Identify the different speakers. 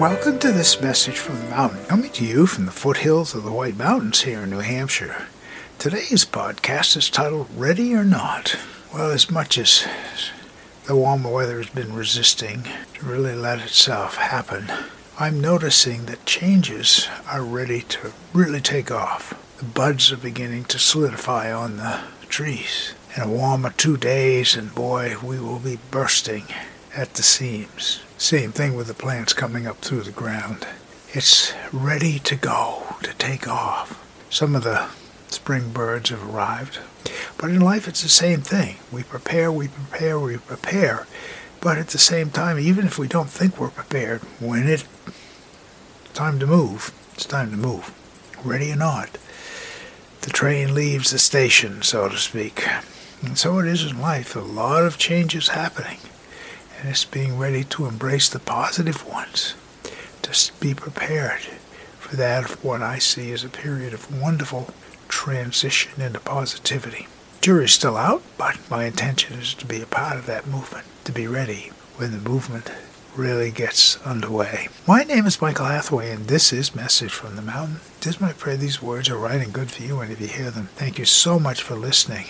Speaker 1: Welcome to this message from the mountain, coming to you from the foothills of the White Mountains here in New Hampshire. Today's podcast is titled Ready or Not. Well, as much as the warmer weather has been resisting to really let itself happen, I'm noticing that changes are ready to really take off. The buds are beginning to solidify on the trees. In a warmer two days, and boy, we will be bursting at the seams. Same thing with the plants coming up through the ground. It's ready to go, to take off. Some of the spring birds have arrived. But in life, it's the same thing. We prepare, we prepare, we prepare. But at the same time, even if we don't think we're prepared, when it's time to move, it's time to move. Ready or not. The train leaves the station, so to speak. And so it is in life. A lot of changes happening and it's being ready to embrace the positive ones. Just be prepared for that, of what I see as a period of wonderful transition into positivity. Jury's still out, but my intention is to be a part of that movement, to be ready when the movement really gets underway. My name is Michael Hathaway, and this is Message from the Mountain. It is my prayer these words are right and good for you, and if you hear them, thank you so much for listening.